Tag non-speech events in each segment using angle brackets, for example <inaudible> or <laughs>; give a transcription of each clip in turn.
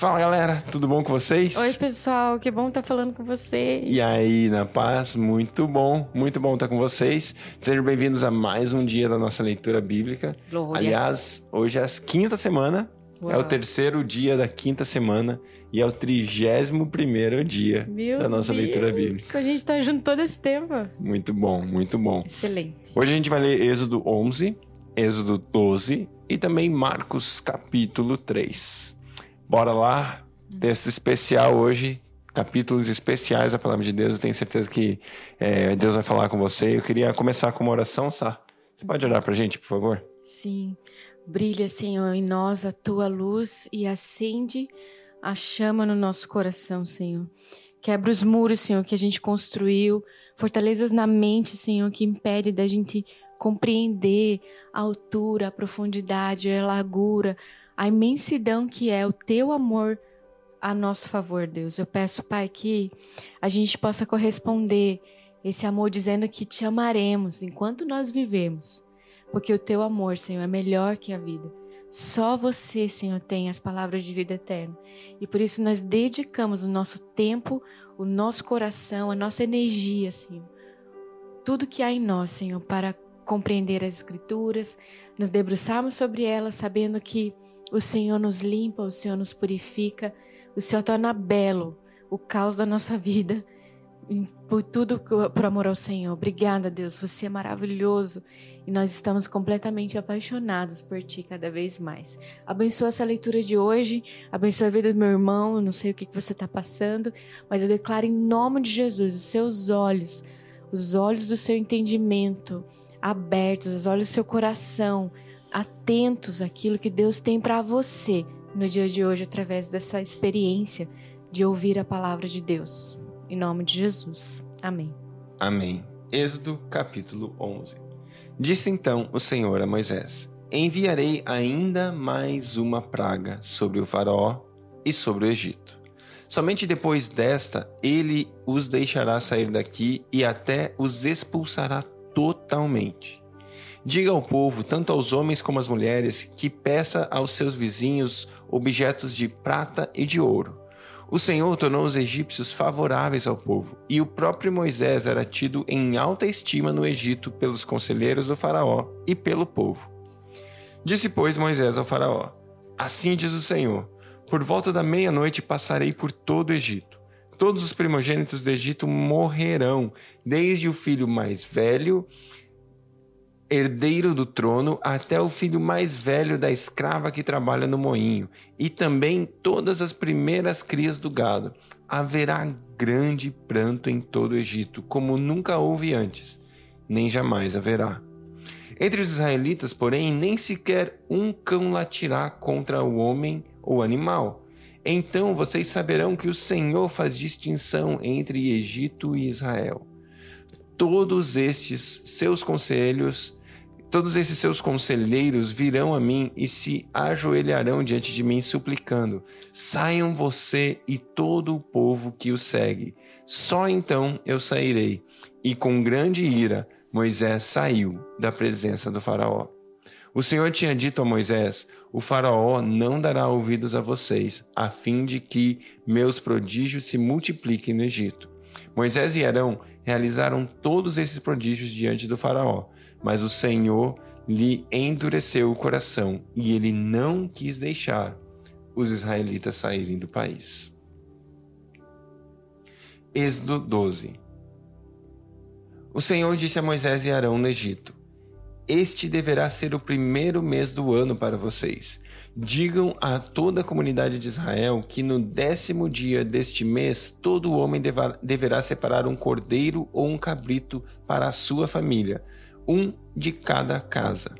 Fala galera, tudo bom com vocês? Oi pessoal, que bom estar falando com vocês. E aí, na paz? Muito bom, muito bom estar com vocês. Sejam bem-vindos a mais um dia da nossa leitura bíblica. Glória. Aliás, hoje é a quinta semana, Uau. é o terceiro dia da quinta semana e é o trigésimo primeiro dia Meu da nossa Deus, leitura bíblica. A gente tá junto todo esse tempo. Muito bom, muito bom. Excelente. Hoje a gente vai ler Êxodo 11, Êxodo 12 e também Marcos capítulo 3. Bora lá, texto especial hoje, capítulos especiais da Palavra de Deus. Eu tenho certeza que é, Deus vai falar com você. Eu queria começar com uma oração, Sá. Você pode orar pra gente, por favor? Sim. Brilha, Senhor, em nós a tua luz e acende a chama no nosso coração, Senhor. Quebra os muros, Senhor, que a gente construiu, fortalezas na mente, Senhor, que impede da gente compreender a altura, a profundidade, a largura, a imensidão que é o teu amor a nosso favor, Deus. Eu peço, Pai, que a gente possa corresponder esse amor dizendo que te amaremos enquanto nós vivemos, porque o teu amor, Senhor, é melhor que a vida. Só você, Senhor, tem as palavras de vida eterna. E por isso nós dedicamos o nosso tempo, o nosso coração, a nossa energia, Senhor. Tudo que há em nós, Senhor, para compreender as Escrituras, nos debruçarmos sobre elas, sabendo que o Senhor nos limpa, o Senhor nos purifica, o Senhor torna belo o caos da nossa vida. Por tudo, por amor ao Senhor. Obrigada, Deus. Você é maravilhoso e nós estamos completamente apaixonados por Ti cada vez mais. Abençoa essa leitura de hoje, abençoa a vida do meu irmão. Eu não sei o que você está passando, mas eu declaro em nome de Jesus os seus olhos, os olhos do seu entendimento abertos, os olhos do seu coração atentos àquilo que Deus tem para você no dia de hoje através dessa experiência de ouvir a palavra de Deus. Em nome de Jesus. Amém. Amém. Êxodo capítulo 11. Disse então o Senhor a Moisés: Enviarei ainda mais uma praga sobre o Faraó e sobre o Egito. Somente depois desta ele os deixará sair daqui e até os expulsará totalmente. Diga ao povo, tanto aos homens como às mulheres, que peça aos seus vizinhos objetos de prata e de ouro. O Senhor tornou os egípcios favoráveis ao povo, e o próprio Moisés era tido em alta estima no Egito pelos conselheiros do Faraó e pelo povo. Disse, pois, Moisés ao Faraó: Assim diz o Senhor: Por volta da meia-noite passarei por todo o Egito. Todos os primogênitos do Egito morrerão, desde o filho mais velho herdeiro do trono, até o filho mais velho da escrava que trabalha no moinho, e também todas as primeiras crias do gado. Haverá grande pranto em todo o Egito, como nunca houve antes, nem jamais haverá. Entre os israelitas, porém, nem sequer um cão latirá contra o homem ou animal. Então vocês saberão que o Senhor faz distinção entre Egito e Israel. Todos estes seus conselhos Todos esses seus conselheiros virão a mim e se ajoelharão diante de mim, suplicando: Saiam você e todo o povo que o segue. Só então eu sairei. E com grande ira, Moisés saiu da presença do Faraó. O Senhor tinha dito a Moisés: O Faraó não dará ouvidos a vocês, a fim de que meus prodígios se multipliquem no Egito. Moisés e Arão realizaram todos esses prodígios diante do Faraó mas o Senhor lhe endureceu o coração e ele não quis deixar os israelitas saírem do país. Êxodo 12 O Senhor disse a Moisés e Arão no Egito: Este deverá ser o primeiro mês do ano para vocês. Digam a toda a comunidade de Israel que no décimo dia deste mês todo homem deverá separar um cordeiro ou um cabrito para a sua família um de cada casa.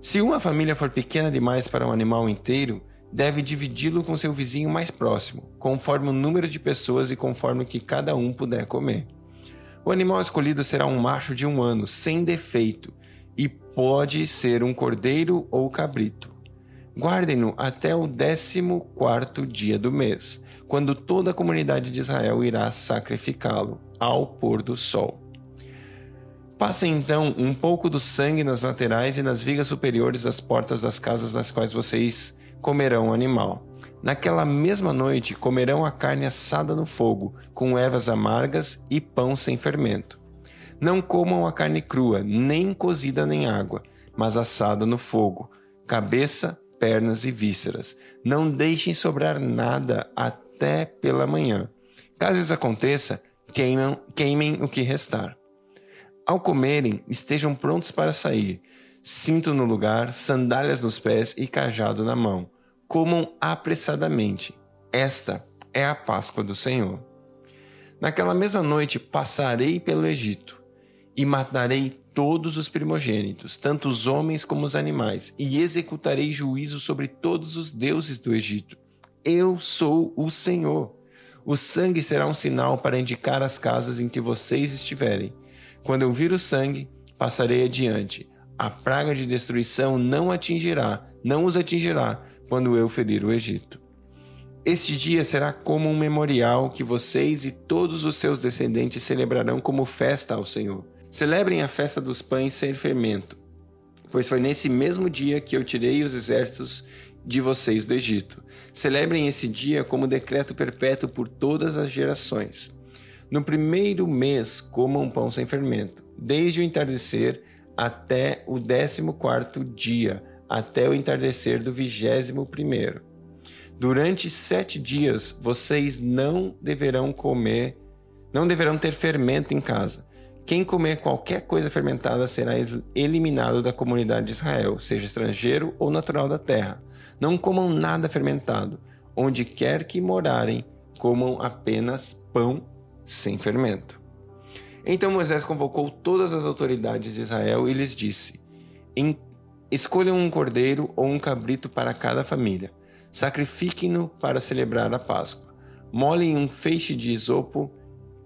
Se uma família for pequena demais para um animal inteiro, deve dividi-lo com seu vizinho mais próximo, conforme o número de pessoas e conforme o que cada um puder comer. O animal escolhido será um macho de um ano, sem defeito, e pode ser um cordeiro ou cabrito. Guardem-no até o décimo quarto dia do mês, quando toda a comunidade de Israel irá sacrificá-lo ao pôr do sol. Passem então um pouco do sangue nas laterais e nas vigas superiores das portas das casas nas quais vocês comerão o animal. Naquela mesma noite comerão a carne assada no fogo, com ervas amargas e pão sem fermento. Não comam a carne crua, nem cozida nem água, mas assada no fogo, cabeça, pernas e vísceras. Não deixem sobrar nada até pela manhã. Caso isso aconteça, queimam, queimem o que restar. Ao comerem, estejam prontos para sair, cinto no lugar, sandálias nos pés e cajado na mão comam apressadamente. Esta é a Páscoa do Senhor. Naquela mesma noite passarei pelo Egito e matarei todos os primogênitos, tanto os homens como os animais, e executarei juízo sobre todos os deuses do Egito. Eu sou o Senhor. O sangue será um sinal para indicar as casas em que vocês estiverem. Quando eu vir o sangue, passarei adiante. A praga de destruição não atingirá, não os atingirá, quando eu ferir o Egito. Este dia será como um memorial que vocês e todos os seus descendentes celebrarão como festa ao Senhor. Celebrem a festa dos pães sem fermento, pois foi nesse mesmo dia que eu tirei os exércitos de vocês do Egito. Celebrem esse dia como decreto perpétuo por todas as gerações. No primeiro mês comam pão sem fermento, desde o entardecer até o décimo quarto dia, até o entardecer do vigésimo primeiro. Durante sete dias vocês não deverão comer, não deverão ter fermento em casa. Quem comer qualquer coisa fermentada será eliminado da comunidade de Israel, seja estrangeiro ou natural da terra. Não comam nada fermentado. Onde quer que morarem, comam apenas pão sem fermento. Então Moisés convocou todas as autoridades de Israel e lhes disse: Escolham um cordeiro ou um cabrito para cada família. Sacrifiquem-no para celebrar a Páscoa. Molhem um feixe de isopo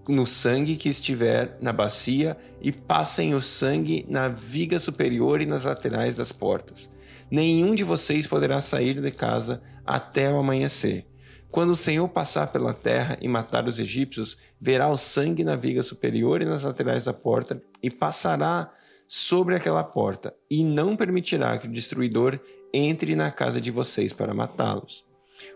no sangue que estiver na bacia e passem o sangue na viga superior e nas laterais das portas. Nenhum de vocês poderá sair de casa até o amanhecer. Quando o Senhor passar pela terra e matar os egípcios, verá o sangue na viga superior e nas laterais da porta e passará sobre aquela porta e não permitirá que o destruidor entre na casa de vocês para matá-los.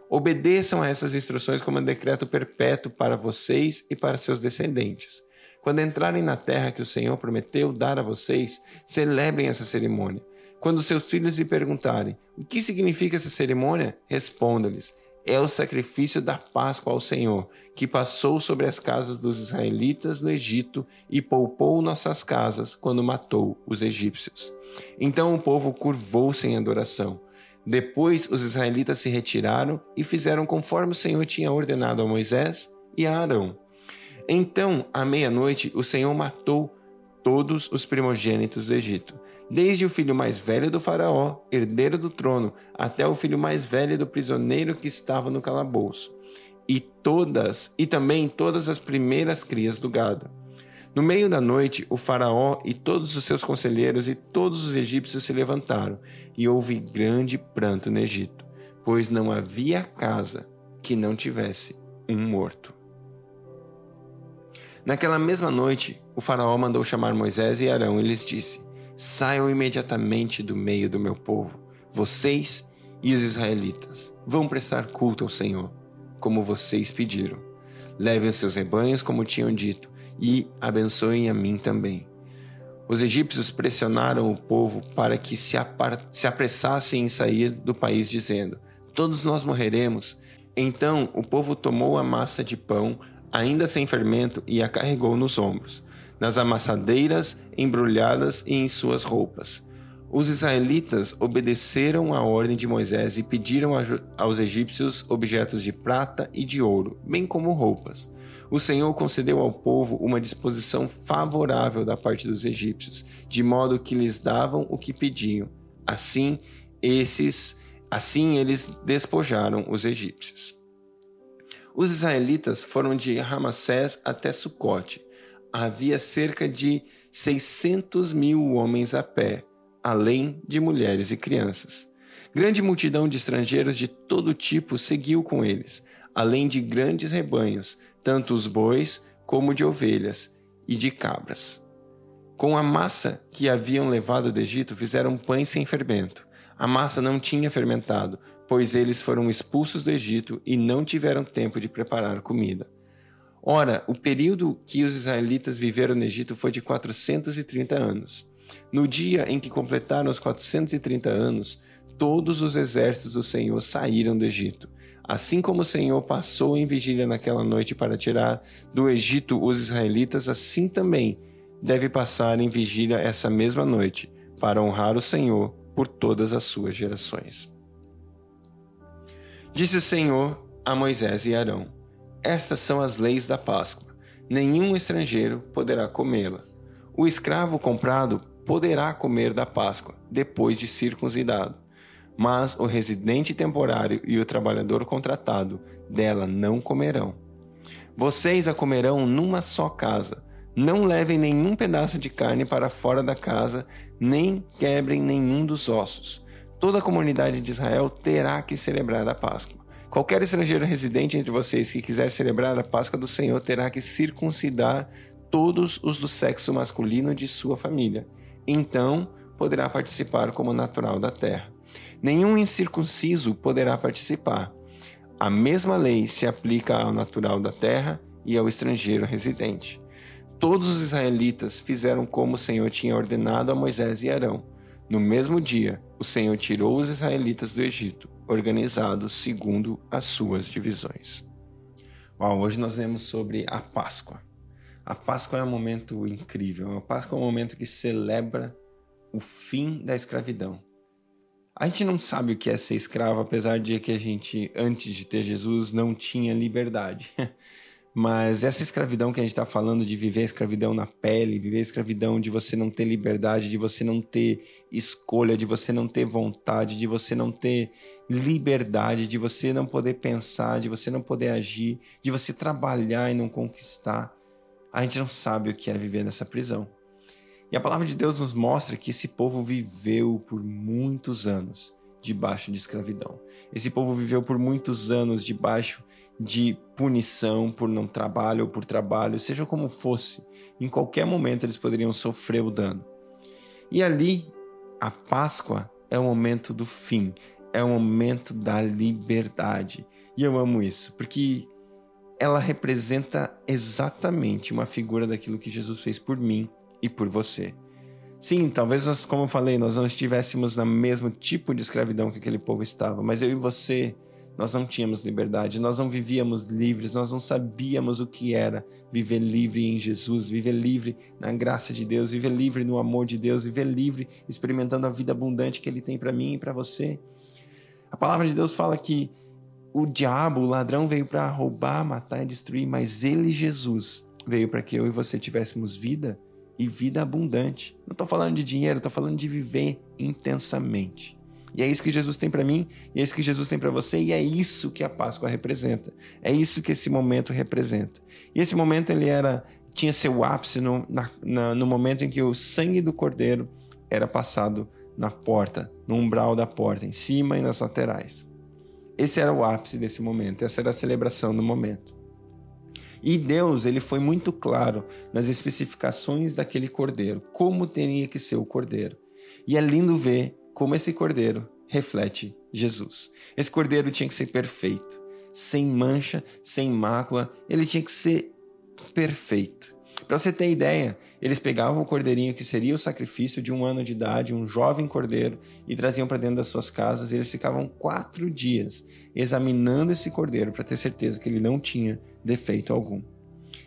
Obedeçam a essas instruções como um decreto perpétuo para vocês e para seus descendentes. Quando entrarem na terra que o Senhor prometeu dar a vocês, celebrem essa cerimônia. Quando seus filhos lhe perguntarem o que significa essa cerimônia, responda-lhes: é o sacrifício da Páscoa ao Senhor, que passou sobre as casas dos israelitas no Egito e poupou nossas casas quando matou os egípcios. Então o povo curvou-se em adoração. Depois os israelitas se retiraram e fizeram conforme o Senhor tinha ordenado a Moisés e a Arão. Então, à meia-noite, o Senhor matou todos os primogênitos do Egito, desde o filho mais velho do Faraó, herdeiro do trono, até o filho mais velho do prisioneiro que estava no calabouço, e todas, e também todas as primeiras crias do gado. No meio da noite, o Faraó e todos os seus conselheiros e todos os egípcios se levantaram, e houve grande pranto no Egito, pois não havia casa que não tivesse um morto. Naquela mesma noite, o Faraó mandou chamar Moisés e Arão e lhes disse: Saiam imediatamente do meio do meu povo, vocês e os israelitas. Vão prestar culto ao Senhor, como vocês pediram. Levem os seus rebanhos, como tinham dito, e abençoem a mim também. Os egípcios pressionaram o povo para que se, se apressassem em sair do país, dizendo: Todos nós morreremos. Então o povo tomou a massa de pão, ainda sem fermento, e a carregou nos ombros nas amassadeiras embrulhadas e em suas roupas. Os israelitas obedeceram à ordem de Moisés e pediram aos egípcios objetos de prata e de ouro, bem como roupas. O Senhor concedeu ao povo uma disposição favorável da parte dos egípcios, de modo que lhes davam o que pediam. Assim, esses, assim eles despojaram os egípcios. Os israelitas foram de Ramassés até Sucote, havia cerca de 600 mil homens a pé, além de mulheres e crianças. Grande multidão de estrangeiros de todo tipo seguiu com eles, além de grandes rebanhos, tanto os bois como de ovelhas e de cabras. Com a massa que haviam levado do Egito, fizeram pães sem fermento. A massa não tinha fermentado, pois eles foram expulsos do Egito e não tiveram tempo de preparar comida. Ora, o período que os israelitas viveram no Egito foi de 430 anos. No dia em que completaram os 430 anos, todos os exércitos do Senhor saíram do Egito. Assim como o Senhor passou em vigília naquela noite para tirar do Egito os israelitas, assim também deve passar em vigília essa mesma noite, para honrar o Senhor por todas as suas gerações. Disse o Senhor a Moisés e Arão: Estas são as leis da Páscoa. Nenhum estrangeiro poderá comê-la. O escravo comprado poderá comer da Páscoa, depois de circuncidado mas o residente temporário e o trabalhador contratado dela não comerão. Vocês a comerão numa só casa. Não levem nenhum pedaço de carne para fora da casa, nem quebrem nenhum dos ossos. Toda a comunidade de Israel terá que celebrar a Páscoa. Qualquer estrangeiro residente entre vocês que quiser celebrar a Páscoa do Senhor terá que circuncidar todos os do sexo masculino de sua família. Então poderá participar como natural da terra nenhum incircunciso poderá participar. A mesma lei se aplica ao natural da terra e ao estrangeiro residente. Todos os israelitas fizeram como o Senhor tinha ordenado a Moisés e Arão. No mesmo dia, o Senhor tirou os israelitas do Egito, organizados segundo as suas divisões. Uau, hoje nós lemos sobre a Páscoa. A Páscoa é um momento incrível. A Páscoa é um momento que celebra o fim da escravidão. A gente não sabe o que é ser escravo, apesar de que a gente, antes de ter Jesus, não tinha liberdade. <laughs> Mas essa escravidão que a gente está falando de viver a escravidão na pele, viver a escravidão de você não ter liberdade, de você não ter escolha, de você não ter vontade, de você não ter liberdade, de você não poder pensar, de você não poder agir, de você trabalhar e não conquistar. A gente não sabe o que é viver nessa prisão. E a palavra de Deus nos mostra que esse povo viveu por muitos anos debaixo de escravidão. Esse povo viveu por muitos anos debaixo de punição por não trabalho ou por trabalho, seja como fosse. Em qualquer momento eles poderiam sofrer o dano. E ali, a Páscoa é o momento do fim, é o momento da liberdade. E eu amo isso, porque ela representa exatamente uma figura daquilo que Jesus fez por mim e por você. Sim, talvez nós, como eu falei, nós não estivéssemos no mesmo tipo de escravidão que aquele povo estava, mas eu e você, nós não tínhamos liberdade, nós não vivíamos livres, nós não sabíamos o que era viver livre em Jesus, viver livre na graça de Deus, viver livre no amor de Deus, viver livre experimentando a vida abundante que Ele tem para mim e para você. A palavra de Deus fala que o diabo, o ladrão, veio para roubar, matar e destruir, mas Ele, Jesus, veio para que eu e você tivéssemos vida e vida abundante. Não estou falando de dinheiro, estou falando de viver intensamente. E é isso que Jesus tem para mim, e é isso que Jesus tem para você, e é isso que a Páscoa representa. É isso que esse momento representa. E esse momento ele era tinha seu ápice no, na, na, no momento em que o sangue do cordeiro era passado na porta, no umbral da porta, em cima e nas laterais. Esse era o ápice desse momento, essa era a celebração do momento. E Deus, ele foi muito claro nas especificações daquele cordeiro, como teria que ser o cordeiro. E é lindo ver como esse cordeiro reflete Jesus. Esse cordeiro tinha que ser perfeito, sem mancha, sem mácula, ele tinha que ser perfeito. Para você ter ideia, eles pegavam o cordeirinho que seria o sacrifício de um ano de idade, um jovem cordeiro, e traziam para dentro das suas casas. E eles ficavam quatro dias examinando esse cordeiro para ter certeza que ele não tinha defeito algum.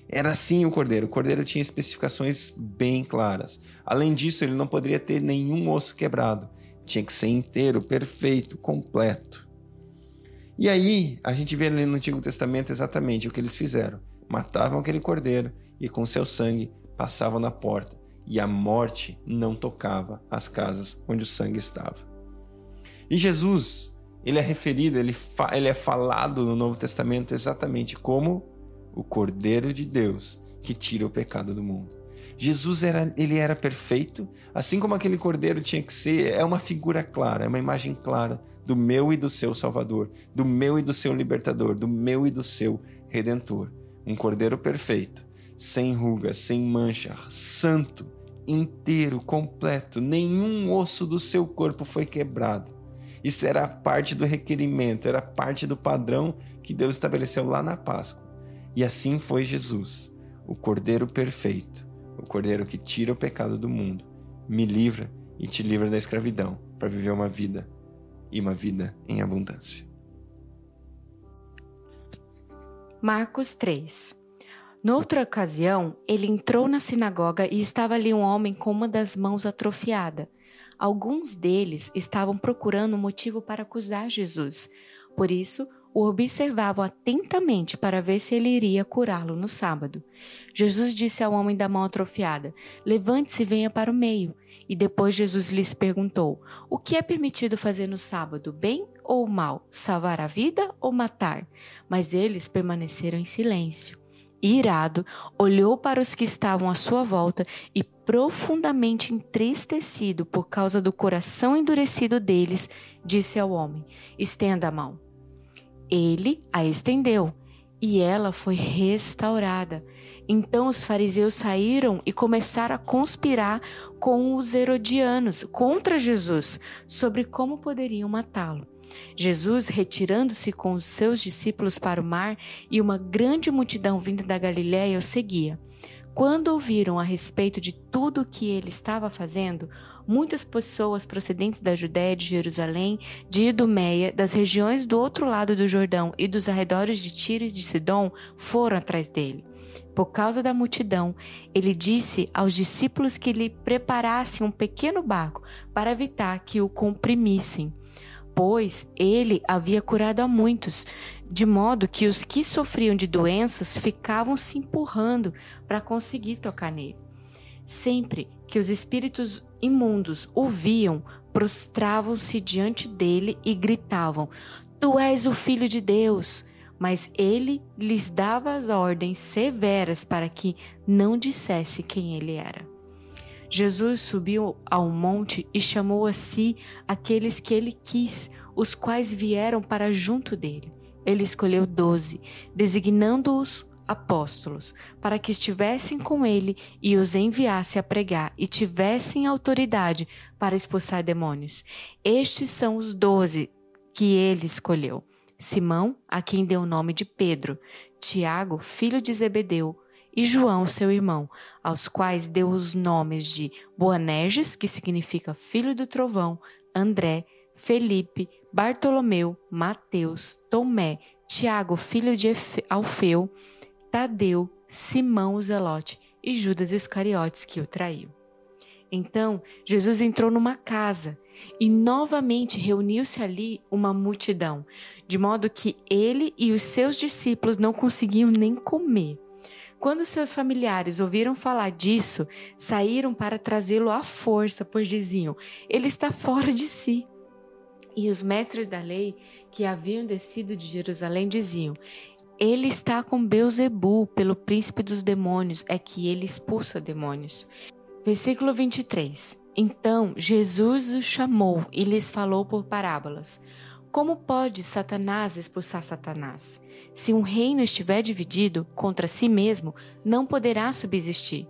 Era assim o cordeiro. O cordeiro tinha especificações bem claras. Além disso, ele não poderia ter nenhum osso quebrado. Tinha que ser inteiro, perfeito, completo. E aí, a gente vê ali no Antigo Testamento exatamente o que eles fizeram. Matavam aquele cordeiro e com seu sangue passavam na porta. E a morte não tocava as casas onde o sangue estava. E Jesus, ele é referido, ele, ele é falado no Novo Testamento exatamente como o Cordeiro de Deus que tira o pecado do mundo. Jesus era, ele era perfeito, assim como aquele cordeiro tinha que ser, é uma figura clara, é uma imagem clara do meu e do seu Salvador, do meu e do seu libertador, do meu e do seu redentor. Um cordeiro perfeito, sem ruga, sem mancha, santo, inteiro, completo, nenhum osso do seu corpo foi quebrado Isso era parte do requerimento, era parte do padrão que Deus estabeleceu lá na Páscoa. E assim foi Jesus, o Cordeiro perfeito, o Cordeiro que tira o pecado do mundo, me livra e te livra da escravidão para viver uma vida e uma vida em abundância. Marcos 3 Noutra ocasião, ele entrou na sinagoga e estava ali um homem com uma das mãos atrofiada. Alguns deles estavam procurando um motivo para acusar Jesus. Por isso, o observavam atentamente para ver se ele iria curá-lo no sábado. Jesus disse ao homem da mão atrofiada: Levante-se e venha para o meio. E depois Jesus lhes perguntou: O que é permitido fazer no sábado, bem ou mal? Salvar a vida ou matar? Mas eles permaneceram em silêncio. Irado, olhou para os que estavam à sua volta e, profundamente entristecido por causa do coração endurecido deles, disse ao homem: Estenda a mão. Ele a estendeu e ela foi restaurada. Então os fariseus saíram e começaram a conspirar com os herodianos contra Jesus sobre como poderiam matá-lo. Jesus, retirando-se com os seus discípulos para o mar, e uma grande multidão vinda da Galiléia o seguia. Quando ouviram a respeito de tudo o que ele estava fazendo, muitas pessoas procedentes da Judéia, de Jerusalém, de Idumeia, das regiões do outro lado do Jordão e dos arredores de Tiro e de Sidom foram atrás dele. Por causa da multidão, ele disse aos discípulos que lhe preparassem um pequeno barco para evitar que o comprimissem pois ele havia curado a muitos, de modo que os que sofriam de doenças ficavam se empurrando para conseguir tocar nele. Sempre que os espíritos imundos o viam, prostravam-se diante dele e gritavam: Tu és o filho de Deus. Mas ele lhes dava as ordens severas para que não dissesse quem ele era. Jesus subiu ao monte e chamou a si aqueles que ele quis, os quais vieram para junto dele. Ele escolheu doze, designando-os apóstolos, para que estivessem com ele e os enviasse a pregar e tivessem autoridade para expulsar demônios. Estes são os doze que ele escolheu: Simão, a quem deu o nome de Pedro, Tiago, filho de Zebedeu, e João, seu irmão, aos quais deu os nomes de Boanerges, que significa filho do trovão, André, Felipe, Bartolomeu, Mateus, Tomé, Tiago, filho de Alfeu, Tadeu, Simão o Zelote e Judas Iscariotes, que o traiu. Então Jesus entrou numa casa e novamente reuniu-se ali uma multidão, de modo que ele e os seus discípulos não conseguiam nem comer. Quando seus familiares ouviram falar disso, saíram para trazê-lo à força, pois diziam: ele está fora de si. E os mestres da lei, que haviam descido de Jerusalém, diziam: ele está com Beuzebu, pelo príncipe dos demônios, é que ele expulsa demônios. Versículo 23. Então Jesus os chamou e lhes falou por parábolas. Como pode Satanás expulsar Satanás? Se um reino estiver dividido contra si mesmo, não poderá subsistir.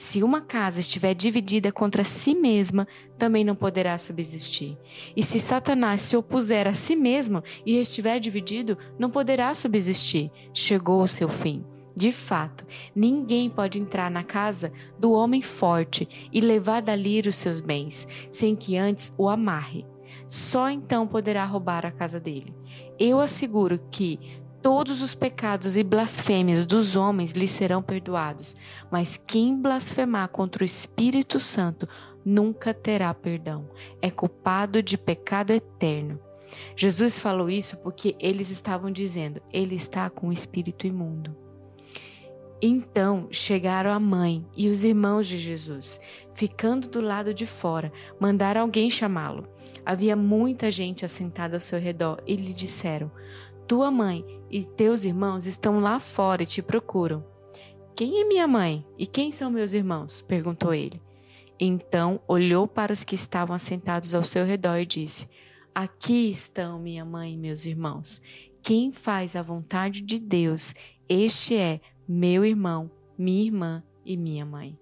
Se uma casa estiver dividida contra si mesma, também não poderá subsistir. E se Satanás se opuser a si mesmo e estiver dividido, não poderá subsistir. Chegou o seu fim. De fato, ninguém pode entrar na casa do homem forte e levar dali os seus bens, sem que antes o amarre só então poderá roubar a casa dele. Eu asseguro que todos os pecados e blasfêmias dos homens lhe serão perdoados, mas quem blasfemar contra o Espírito Santo nunca terá perdão. É culpado de pecado eterno. Jesus falou isso porque eles estavam dizendo: ele está com o espírito imundo. Então chegaram a mãe e os irmãos de Jesus, ficando do lado de fora, mandaram alguém chamá-lo. Havia muita gente assentada ao seu redor e lhe disseram: Tua mãe e teus irmãos estão lá fora e te procuram. Quem é minha mãe e quem são meus irmãos? perguntou ele. Então olhou para os que estavam assentados ao seu redor e disse: Aqui estão minha mãe e meus irmãos. Quem faz a vontade de Deus, este é meu irmão, minha irmã e minha mãe.